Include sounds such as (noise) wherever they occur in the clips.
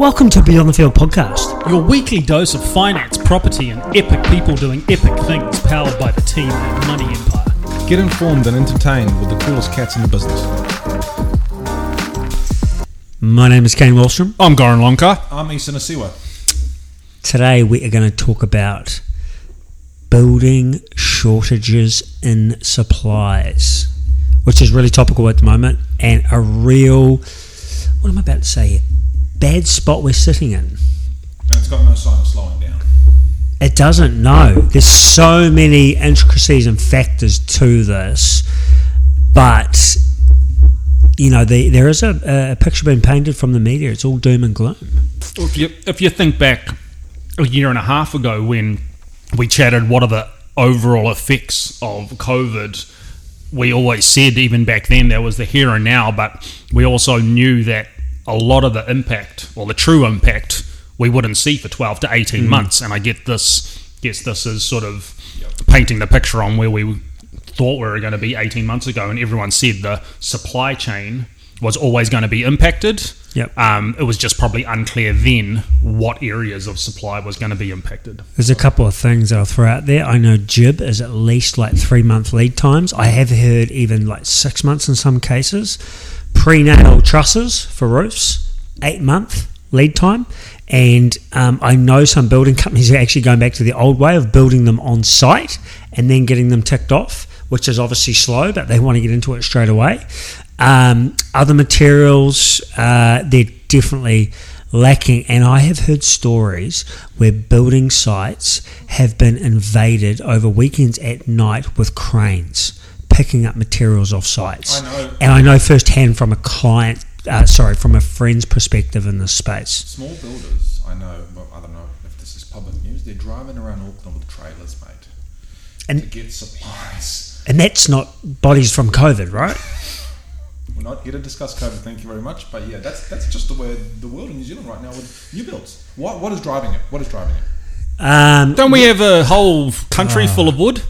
Welcome to Beyond the Field podcast. Your weekly dose of finance, property, and epic people doing epic things powered by the team at Money Empire. Get informed and entertained with the coolest cats in the business. My name is Kane Wallstrom. I'm Goran Lonka. I'm Isa Nasiwa. Today we are going to talk about building shortages in supplies, which is really topical at the moment and a real, what am I about to say, bad spot we're sitting in. And it's got no sign of slowing down. It doesn't know. There's so many intricacies and factors to this, but you know, the, there is a, a picture being painted from the media. It's all doom and gloom. If you, if you think back a year and a half ago when we chatted, what are the overall effects of COVID? We always said, even back then, there was the here and now, but we also knew that a lot of the impact, or the true impact, we wouldn't see for 12 to 18 months. And I get this, guess this is sort of painting the picture on where we thought we were going to be 18 months ago, and everyone said the supply chain was always going to be impacted. Yep. Um, it was just probably unclear then what areas of supply was going to be impacted. There's a couple of things that I'll throw out there. I know GIB is at least like three month lead times. I have heard even like six months in some cases. Prenail trusses for roofs, eight month lead time. And um, I know some building companies are actually going back to the old way of building them on site and then getting them ticked off, which is obviously slow, but they want to get into it straight away. Um, other materials, uh, they're definitely lacking. And I have heard stories where building sites have been invaded over weekends at night with cranes picking up materials off sites. I know. And I know firsthand from a client, uh, sorry, from a friend's perspective in this space. Small builders, I know, but I don't know if this is public news, they're driving around Auckland with trailers, mate, And- to get supplies. And that's not bodies from COVID, right? We're not here to discuss COVID, thank you very much. But yeah, that's that's just the way the world in New Zealand right now with new builds. What what is driving it? What is driving it? Um, Don't we have a whole country full of wood?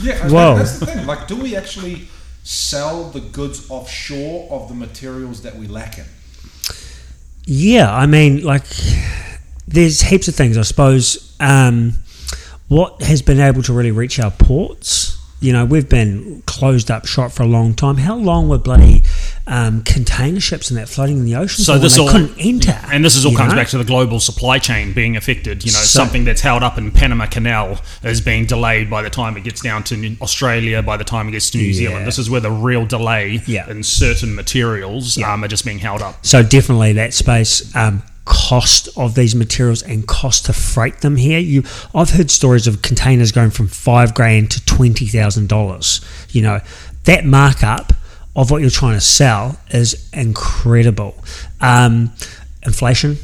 Yeah, Whoa. that's the thing. Like, do we actually sell the goods offshore of the materials that we lack in? Yeah, I mean, like, there's heaps of things. I suppose um, what has been able to really reach our ports. You know, we've been closed up shop for a long time. How long were bloody um, container ships and that floating in the ocean? So this they all couldn't enter. and this is all comes know? back to the global supply chain being affected. You know, So- something that's held up in Panama Canal is being delayed by the time it gets down to Australia. By the time it gets to New Yeah. Zealand, this is where the real delay Yeah. in certain materials Yeah. um, are just being held up. So definitely that space, um, cost of these materials and cost to freight them here. You, I've heard stories of containers going from five grand to twenty thousand dollars. You know, that markup of what you're trying to sell is incredible. Um, inflation,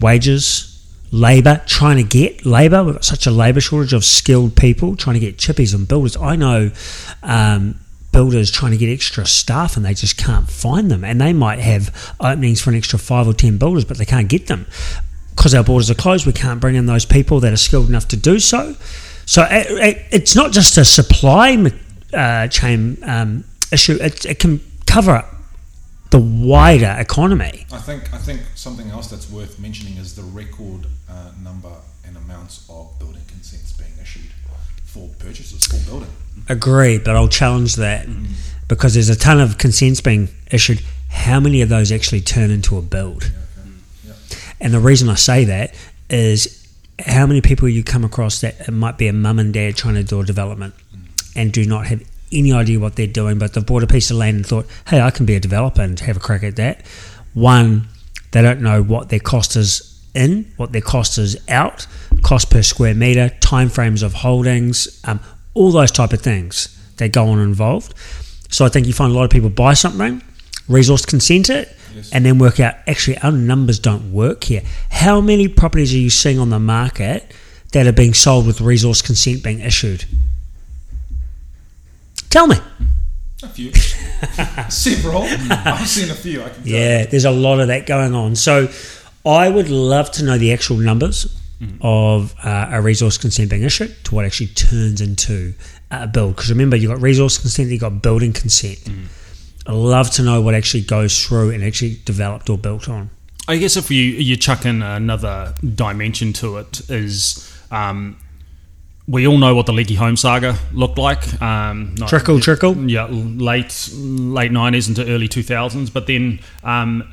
wages, labor, trying to get labor. We've got such a labor shortage of skilled people trying to get chippies and builders. I know um, builders trying to get extra staff and they just can't find them. And they might have openings for an extra five or ten builders, but they can't get them because our borders are closed. We can't bring in those people that are skilled enough to do so. So it, it, it's not just a supply uh, chain um, issue; it, it can cover the wider economy. I think I think something else that's worth mentioning is the record uh, number and amounts of building consents being issued for purchases for building. Agree, but I'll challenge that because there's a ton of consents being issued. How many of those actually turn into a build? And the reason I say that is how many people you come across that it might be a mum and dad trying to do a development and do not have any idea what they're doing, but they've bought a piece of land and thought, hey, I can be a developer and have a crack at that. One, they don't know what their cost is in, what their cost is out, cost per square meter, timeframes of holdings, um, all those type of things that go on involved. So I think you find a lot of people buy something, resource consent it, Yes. and then work out actually our numbers don't work here. How many properties are you seeing on the market that are being sold with resource consent being issued? Tell me. A few, (laughs) several. I've seen a few. I can tell. Yeah, there's a lot of that going on. So I would love to know the actual numbers of uh, a resource consent being issued to what actually turns into a build. Because remember, you've got resource consent, you've got building consent. I'd love to know what actually goes through and actually developed or built on. I guess if you you chuck in another dimension to it is um, we all know what the Leaky Home saga looked like. Um, not- Trickle, trickle. yeah, late late nineties into early two thousands. But then, um,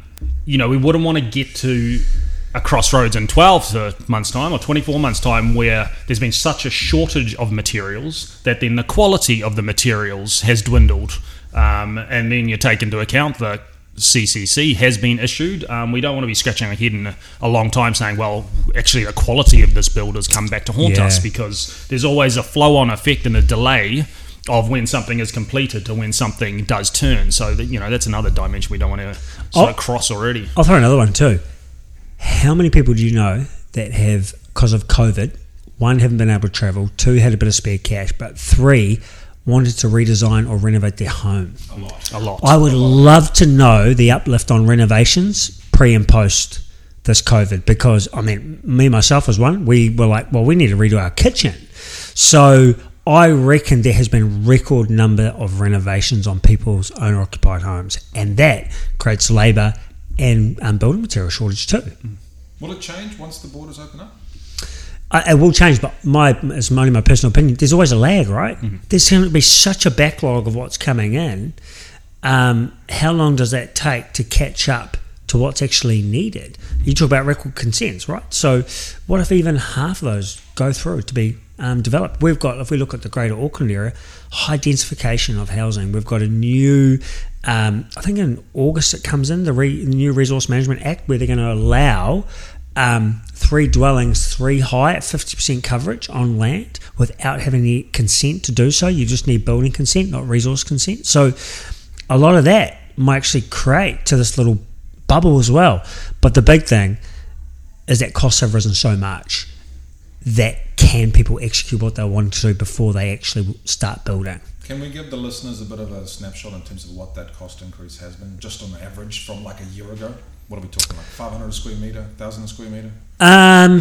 you know, we wouldn't want to get to a crossroads in twelve months' time or twenty four months' time where there's been such a shortage of materials that then the quality of the materials has dwindled. Um, and then you take into account the CCC has been issued. Um, we don't want to be scratching our head in a, a long time saying, well, actually, the quality of this build has come back to haunt Yeah. us because there's always a flow on effect and a delay of when something is completed to when something does turn. So, that, you know, that's another dimension we don't want to sort Oh. of cross already. I'll throw another one too. How many people do you know that have, because of COVID, one, haven't been able to travel, two, had a bit of spare cash, but three, wanted to redesign or renovate their home? A lot. A lot. I would love to know the uplift on renovations pre and post this COVID because I mean, me myself as one, we were like, well, we need to redo our kitchen. So I reckon there has been record number of renovations on people's owner occupied homes, and that creates labour and um, building material shortage too. Will it change once the borders open up? I, it will change, but my it's only my personal opinion. There's always a lag, right? There's going to be such a backlog of what's coming in. Um, how long does that take to catch up to what's actually needed? You talk about record consents, right? So, what if even half of those go through to be um, developed? We've got, if we look at the Greater Auckland area, high densification of housing. We've got a new, um, I think in August it comes in the, re, the new Resource Management Act, where they're going to allow um, three dwellings, three high at 50% coverage on land without having any consent to do so. You just need building consent, not resource consent. So a lot of that might actually create to this little bubble as well. But the big thing is that costs have risen so much that can people execute what they want to do before they actually start building? Can we give the listeners a bit of a snapshot in terms of what that cost increase has been, just on average from like a year ago? What are we talking like? 500 square meter, 1,000 square meter? Um,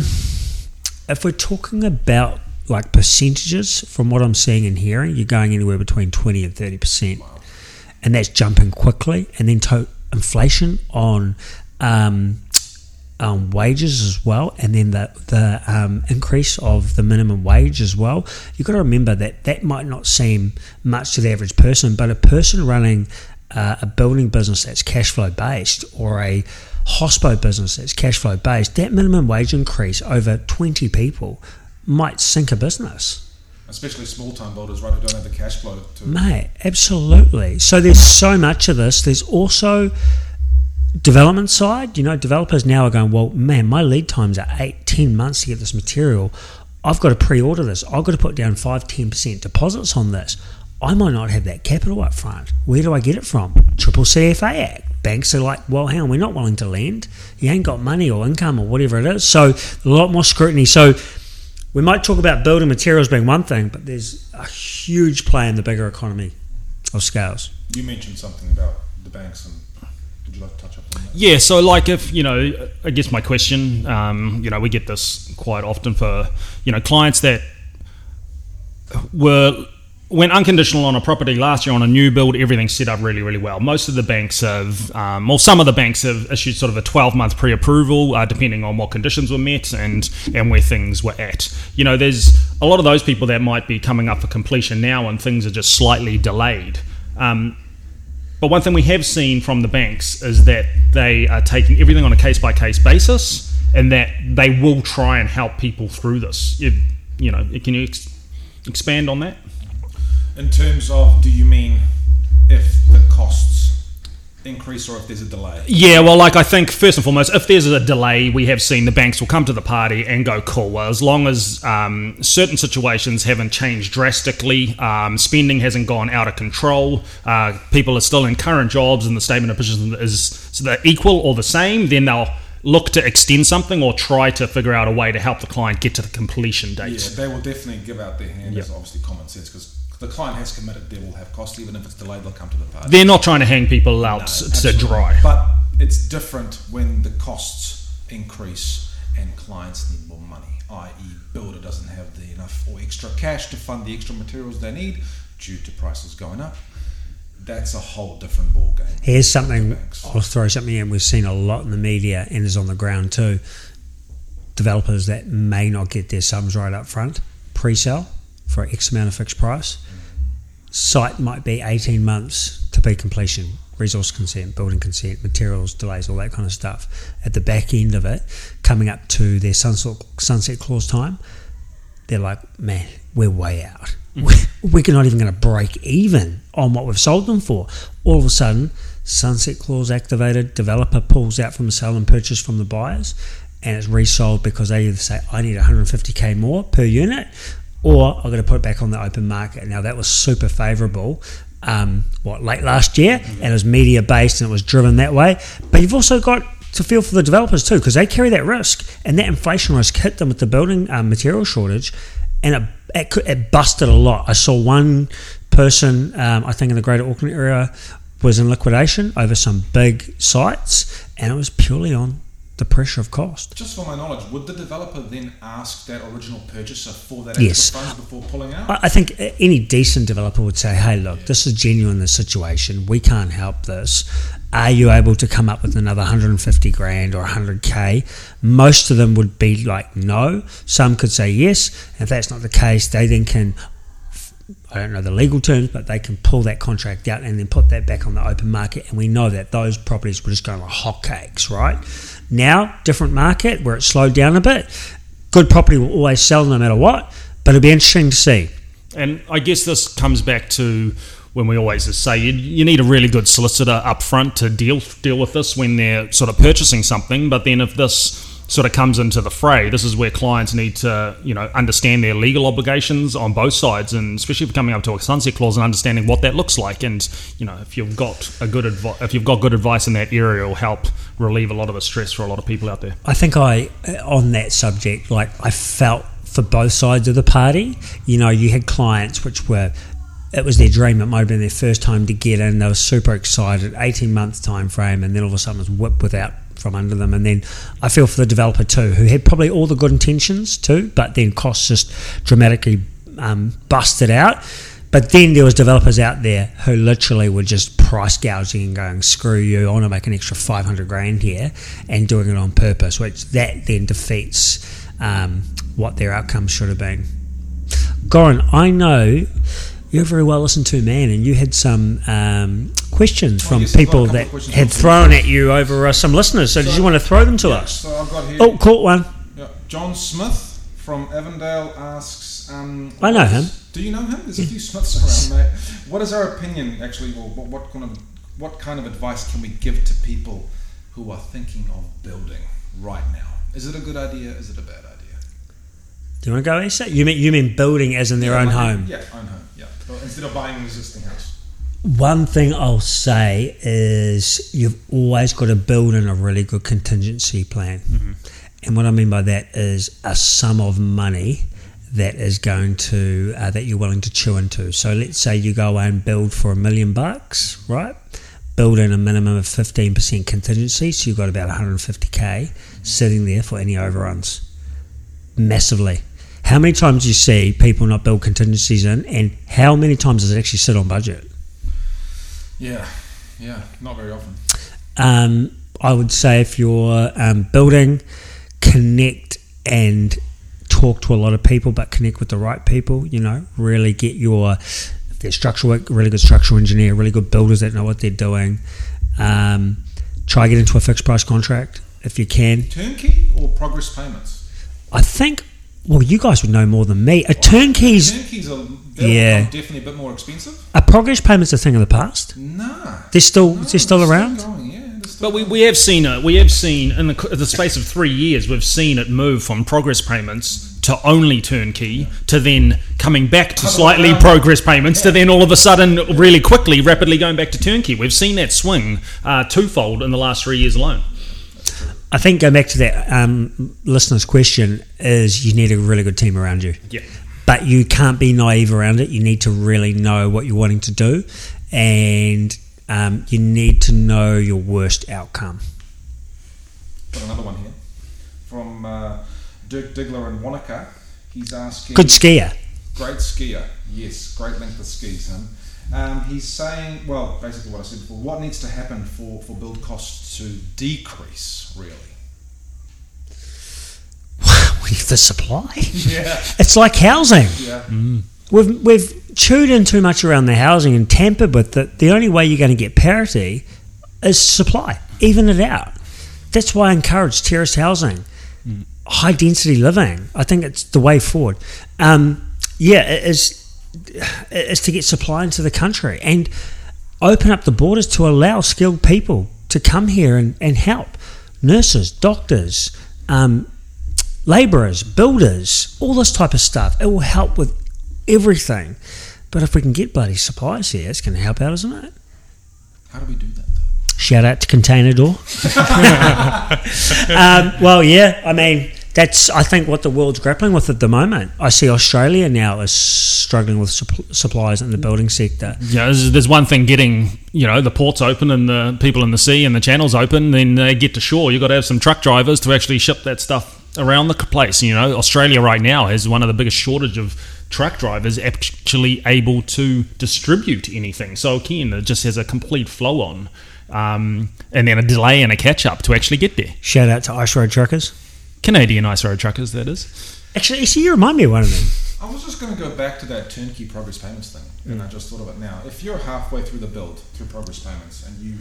if we're talking about like percentages, from what I'm seeing and hearing, you're going anywhere between 20 and 30 percent, and that's jumping quickly. And then to inflation on um, um, wages as well, and then the the um, increase of the minimum wage as well. You've got to remember that that might not seem much to the average person, but a person running uh, a building business that's cash flow based or a hospo business that's cash flow based, that minimum wage increase over 20 people might sink a business. Especially small time builders, right, who don't have the cash flow to. Mate, absolutely. So there's so much of this. There's also development side. You know, developers now are going, well, man, my lead times are eight, ten months to get this material. I've got to pre-order this. I've got to put down five, ten percent deposits on this. I might not have that capital up front. Where do I get it from? Triple CFA Act. Banks are like, well, hang on, we're not willing to lend. You ain't got money or income or whatever it is. So a lot more scrutiny. So we might talk about building materials being one thing, but there's a huge play in the bigger economy of scales. You mentioned something about the banks, and would you like to touch up on that? Yeah, so like if you know, I guess my question, um, you know, we get this quite often for you know clients that were went unconditional on a property last year on a new build. Everything's set up really, really well. Most of the banks have, um, well, some of the banks have issued sort of a twelve month pre approval, uh, depending on what conditions were met and and where things were at. You know, there's a lot of those people that might be coming up for completion now, and things are just slightly delayed. Um, but one thing we have seen from the banks is that they are taking everything on a case by case basis, and that they will try and help people through this. You, you know, can you ex- expand on that? In terms of, do you mean if the costs increase or if there's a delay? Yeah, well, like I think first and foremost, if there's a delay, we have seen the banks will come to the party and go, cool. Well, as long as um, certain situations haven't changed drastically, um, spending hasn't gone out of control, uh, people are still in current jobs, and the statement of position is equal or the same, then they'll look to extend something or try to figure out a way to help the client get to the completion date. Yeah, they will definitely give out their hand as Yep. obviously common sense because the client has committed, they will have costs, even if it's delayed, they'll come to the party. They're not trying to hang people out No, to absolutely. dry. But it's different when the costs increase and clients need more money, i.e., builder doesn't have the enough or extra cash to fund the extra materials they need due to prices going up. that's a whole different ball game. Here's something Banks. I'll throw something in. We've seen a lot in the media and is on the ground too. Developers that may not get their sums right up front, pre-sell for X amount of fixed price. Site might be 18 months to be completion, resource consent, building consent, materials delays, all that kind of stuff. At the back end of it, coming up to their sunset, sunset clause time, they're like, man, we're way out. Mm. We're not even going to break even on what we've sold them for. All of a sudden, sunset clause activated, developer pulls out from the sale and purchase from the buyers, and it's resold because they either say, I need 150k more per unit, or I'm going to put it back on the open market. Now, that was super favourable. Um, what late last year, and it was media based and it was driven that way. But you've also got to feel for the developers too, because they carry that risk, and that inflation risk hit them with the building um, material shortage, and it, it, it busted a lot. I saw one person, um, I think in the Greater Auckland area, was in liquidation over some big sites, and it was purely on the pressure of cost. Just for my knowledge, would the developer then ask that original purchaser for that Yes. extra funds before pulling out? I think any decent developer would say, "Hey, look, this is genuine. This situation, we can't help this. Are you able to come up with another 150 grand or 100k?" Most of them would be like, "No." Some could say yes. If that's not the case, they then can. I don't know the legal terms, but they can pull that contract out and then put that back on the open market. And we know that those properties were just going like hotcakes, right? Now, different market where it slowed down a bit. Good property will always sell no matter what, but it'll be interesting to see. And I guess this comes back to when we always say you, you need a really good solicitor up front to deal deal with this when they're sort of purchasing something. But then if this sort of comes into the fray, this is where clients need to you know understand their legal obligations on both sides, and especially for coming up to a sunset clause and understanding what that looks like. And you know if you've got a good advi- if you've got good advice in that area, will help relieve a lot of the stress for a lot of people out there. I think I, on that subject, like I felt for both sides of the party. You know, you had clients which were, it was their dream. It might have been their first time to get in. They were super excited. Eighteen months time frame, and then all of a sudden was whipped without from under them. And then I feel for the developer too, who had probably all the good intentions too, but then costs just dramatically um, busted out. But then there was developers out there who literally were just price gouging and going, "Screw you! I want to make an extra five hundred grand here," and doing it on purpose, which that then defeats um, what their outcome should have been. Goran, I know you're very well listened to man, and you had some um, questions from yes, I've got a people that had thrown at you over uh, some listeners. So, did you want to throw them to Yeah, us? So I've got here. Oh, caught one. Yeah, John Smith from Avondale asks. Um, I know him. is- Do you know him? There's a few Smiths around, (laughs) mate. What is our opinion, actually? Well, what, what kind of what kind of advice can we give to people who are thinking of building right now? Is it a good idea? Is it a bad idea? Do you want to go, Asa? You mean you mean building as in their Yeah, own home? Yeah, own home. Yeah, instead of buying an existing house. One thing I'll say is you've always got to build in a really good contingency plan. And what I mean by that is a sum of money that is going to, uh, that you're willing to chew into. So let's say you go away and build for a million bucks, right? Build in a minimum of 15% contingency. So you've got about 150k sitting there for any overruns. Massively. How many times do you see people not build contingencies in, and how many times does it actually sit on budget? Yeah, yeah, not very often. um, I would say if you're um, building, connect and talk to a lot of people, but connect with the right people. You know, really get your if they're structural work, really good structural engineer, really good builders that know what they're doing. Um, try get into a fixed price contract if you can. Turnkey or progress payments? I think. Well, you guys would know more than me. A turnkey's Turnkey's are they're Yeah. definitely a bit more expensive. a progress payment's a thing of the past. Nah, They're still no, they're still it's around. going, yeah, they're still But we, we have seen it. We have seen in the, the space of three years, we've seen it move from progress payments to only turnkey to then coming back to slightly progress payments to then all of a sudden really quickly, rapidly going back to turnkey. We've seen that swing uh, twofold in the last three years alone. I think going back to that um, listener's question is you need a really good team around you. Yeah. But you can't be naive around it. You need to really know what you're wanting to do, and um, you need to know your worst outcome. Got another one here from uh, Dirk Diggler in Wanaka. He's asking. Good skier. Great skier, yes, great length of skis, him. Um, he's saying, well, basically what I said before. What needs to happen for, for build costs to decrease, really? (laughs) we the supply. Yeah. It's like housing. Yeah. We've we've chewed in too much around the housing and tampered with it. The only way you're going to get parity is supply. Even it out. That's why I encourage terrace housing, high density living. I think it's the way forward. Um, yeah, it is is to get supply into the country and open up the borders to allow skilled people to come here and, and help nurses, doctors, um, labourers, builders, all this type of stuff. It will help with everything. But if we can get bloody supplies here, it's going to help out, isn't it? How do we do that? Shout out to Container Door. (laughs) um, well, yeah, I mean, that's I think what the world's grappling with at the moment. I see Australia now is struggling with supp- supplies in the building sector. Yeah, there's, there's one thing getting you know the ports open and the people in the sea and the channels open. Then they get to shore. You've got to have some truck drivers to actually ship that stuff around the place. You know, Australia right now has one of the biggest shortage of truck drivers actually able to distribute anything. So again, it just has a complete flow on, um, and then a delay and a catch up to actually get there. Shout out to Ice Road Truckers. Canadian ice road truckers, that is. Actually, see, you remind me of one of them. I was just going to go back to that turnkey progress payments thing, and I just thought of it now. If you're halfway through the build through progress payments, and you,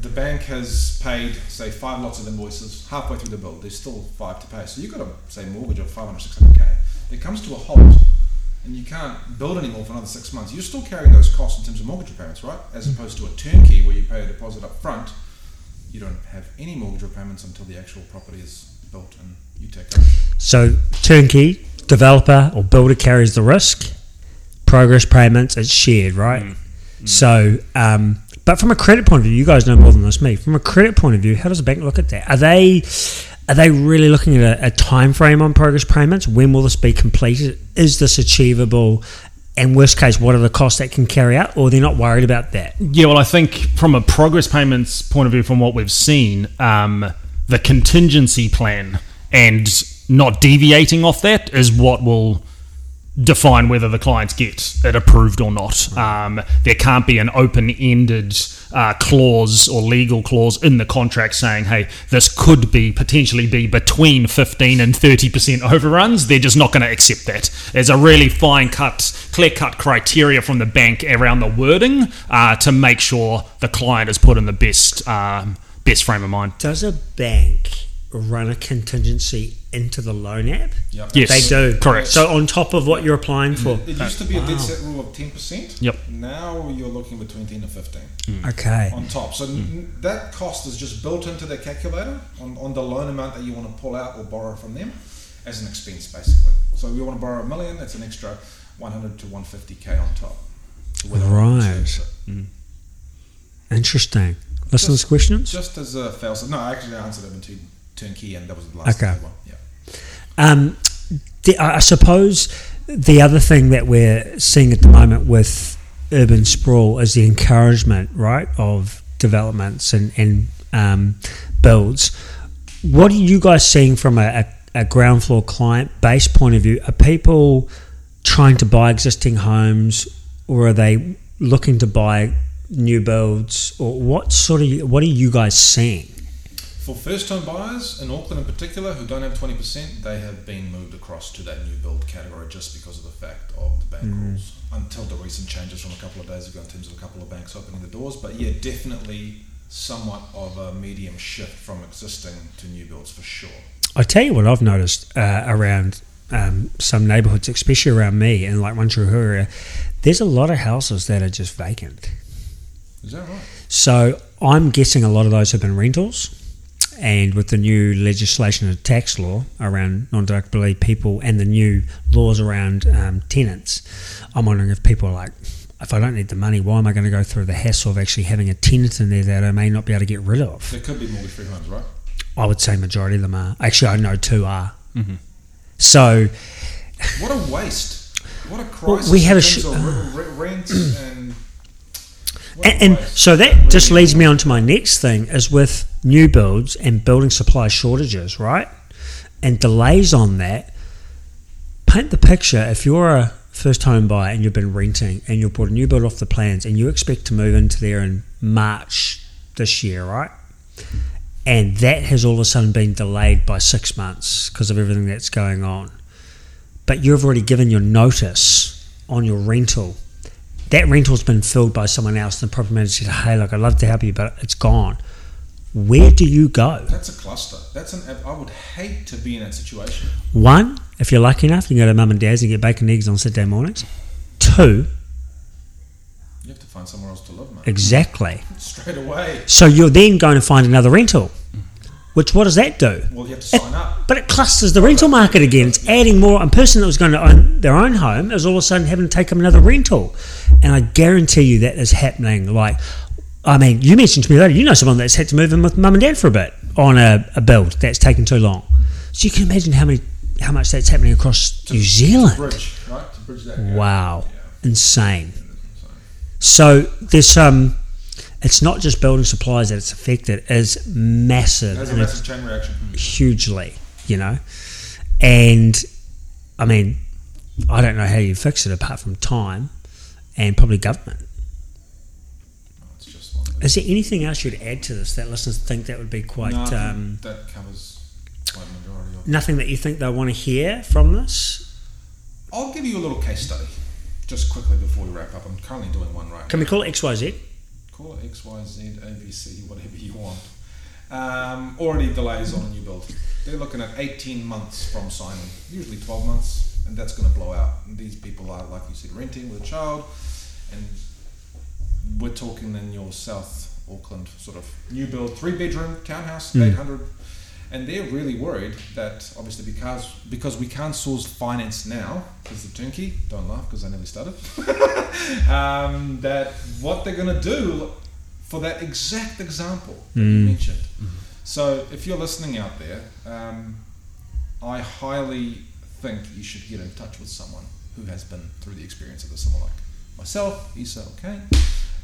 the bank has paid say five lots of invoices halfway through the build, there's still five to pay. So you've got a say mortgage of 500, 600k. It comes to a halt, and you can't build anymore for another six months. You're still carrying those costs in terms of mortgage repayments, right? As opposed to a turnkey where you pay a deposit up front, you don't have any mortgage repayments until the actual property is built and you take ownership. So, turnkey, developer or builder carries the risk. Progress payments, it's shared, right? So, um, but from a credit point of view, you guys know more than this me. From a credit point of view, how does a bank look at that? Are they are they really looking at a, a time frame on progress payments? When will this be completed? Is this achievable? And worst case, what are the costs that can carry out? Or they're not worried about that. Yeah, well, I think from a progress payments point of view, from what we've seen, um, the contingency plan and not deviating off that is what will define whether the clients get it approved or not. Um, there can't be an open-ended uh, clause or legal clause in the contract saying, "Hey, this could be potentially be between 15 and 30 percent overruns." They're just not going to accept that. There's a really fine-cut, clear-cut criteria from the bank around the wording uh, to make sure the client is put in the best um, best frame of mind. Does a bank run a contingency into the loan app? Yep. Yes, They do. Correct. So on top of what you're applying for. It used to be a dead set rule of ten percent. Yep. Now you're looking between ten and fifteen mm. Okay. on top. So mm. n- that cost is just built into the calculator on, on the loan amount that you want to pull out or borrow from them as an expense, basically. So if you want to borrow a million, That's an extra one hundred to one fifty k on top. Mm. to whether or Right. service it. Interesting. Listeners' Just- questions? Just as a fail. No, I actually answered it in two, turnkey, and that was the last Okay. one. Yeah. Um, the, I suppose the other thing that we're seeing at the moment with urban sprawl is the encouragement, right, of developments and, and um, builds. What are you guys seeing from a, a, a ground floor client base point of view? Are people trying to buy existing homes or are they looking to buy new builds? Or what sort of, what are you guys seeing? For first time buyers in Auckland in particular who don't have 20%, they have been moved across to that new build category just because of the fact of the bank rules. Until the recent changes from a couple of days ago in terms of a couple of banks opening the doors. But yeah, definitely somewhat of a medium shift from existing to new builds for sure. I tell you what I've noticed uh, around um, some neighbourhoods, especially around me and like Wanchuru area, there's a lot of houses that are just vacant. Is that right? So I'm guessing a lot of those have been rentals. And with the new legislation and tax law around non-deductibility people and the new laws around um, tenants, I'm wondering if people are like, if I don't need the money, why am I going to go through the hassle of actually having a tenant in there that I may not be able to get rid of? There could be mortgage free homes, right? I would say majority of them are. Actually, I know two are. So What a waste. What a Well, crisis. we had in a sh- of re- re- rent and. And, and so that Really just leads me on to my next thing is with new builds and building supply shortages, right? And delays on that. Paint the picture. If you're a first home buyer and you've been renting and you've bought a new build off the plans and you expect to move into there in March this year, right? And that has all of a sudden been delayed by six months because of everything that's going on. But you've already given your notice on your rental. That rental's been filled by someone else, and the property manager said, Hey, look, I'd love to help you, but it's gone. Where do you go? That's a cluster. That's an. I would hate to be in that situation. One, if you're lucky enough, you can go to mum and dad's and get bacon and eggs on Saturday mornings. Two, You have to find somewhere else to live, man. exactly. Straight away. So you're then going to find another rental. Which what does that do? Well, you have to sign up. But it clusters the rental market again. It's adding more. A person that was going to own their own home is all of a sudden having to take up another rental. And I guarantee you that is happening. Like, I mean, you mentioned to me later, you know someone that's had to move in with mum and dad for a bit on a, a build that's taken too long. So you can imagine how many, how much that's happening across New Zealand. Bridge, right? To bridge that. gap. Wow, Yeah. insane. So there's um It's not just building supplies that it's affected; it's massive. A massive chain reaction. hugely, you know. And I mean, I don't know how you fix it apart from time and probably government. It's just one. Is there anything else you'd add to this that listeners think that would be quite No, um, that covers quite a majority of. nothing that you think they'll want to hear from this? I'll give you a little case study, just quickly before we wrap up. I'm currently doing one right Can now. we call it X Y Z? Call it X, Y, Z, A, B, C, whatever you want. Um, already delays on a new build. They're looking at 18 months from signing, usually 12 months, and that's going to blow out. And these people are, like you said, renting with a child, and we're talking in your South Auckland sort of new build, three bedroom townhouse, 800. And they're really worried that obviously because because we can't source finance now because the turnkey don't laugh because I nearly started. (laughs) Um, that what they're going to do for that exact example that you mentioned. So if you're listening out there, um, I highly think you should get in touch with someone who has been through the experience of this, someone like myself, Isa, okay,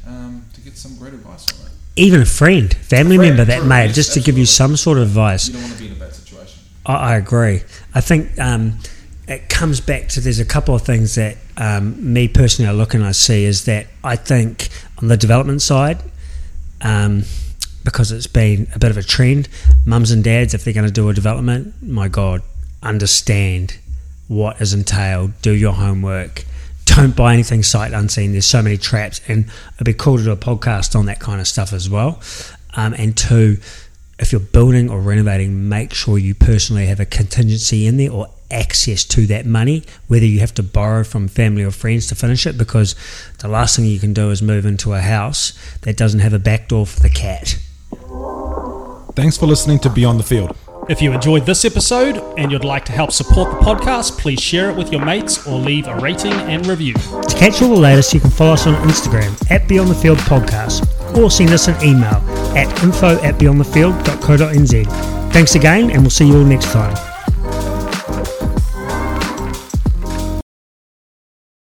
um, to get some great advice on that. Even a friend, family A friend, member that may, just to give you some sort of advice. You don't want to be in a bad situation. I, I agree. I think um, it comes back to there's a couple of things that um, me personally I look and I see is that I think on the development side, um, because it's been a bit of a trend, mums and dads, if they're going to do a development, my God, understand what is entailed, do your homework. Don't buy anything sight unseen. There's so many traps, and it'd be cool to do a podcast on that kind of stuff as well. Um, and two, if you're building or renovating, make sure you personally have a contingency in there or access to that money, whether you have to borrow from family or friends to finish it, because the last thing you can do is move into a house that doesn't have a back door for the cat. Thanks for listening to Beyond the Field. If you enjoyed this episode and you'd like to help support the podcast, please share it with your mates or leave a rating and review. To catch all the latest, you can follow us on Instagram at Beyond the Field Podcast or send us an email at info at beyondthefield.co.nz. Thanks again, and we'll see you all next time.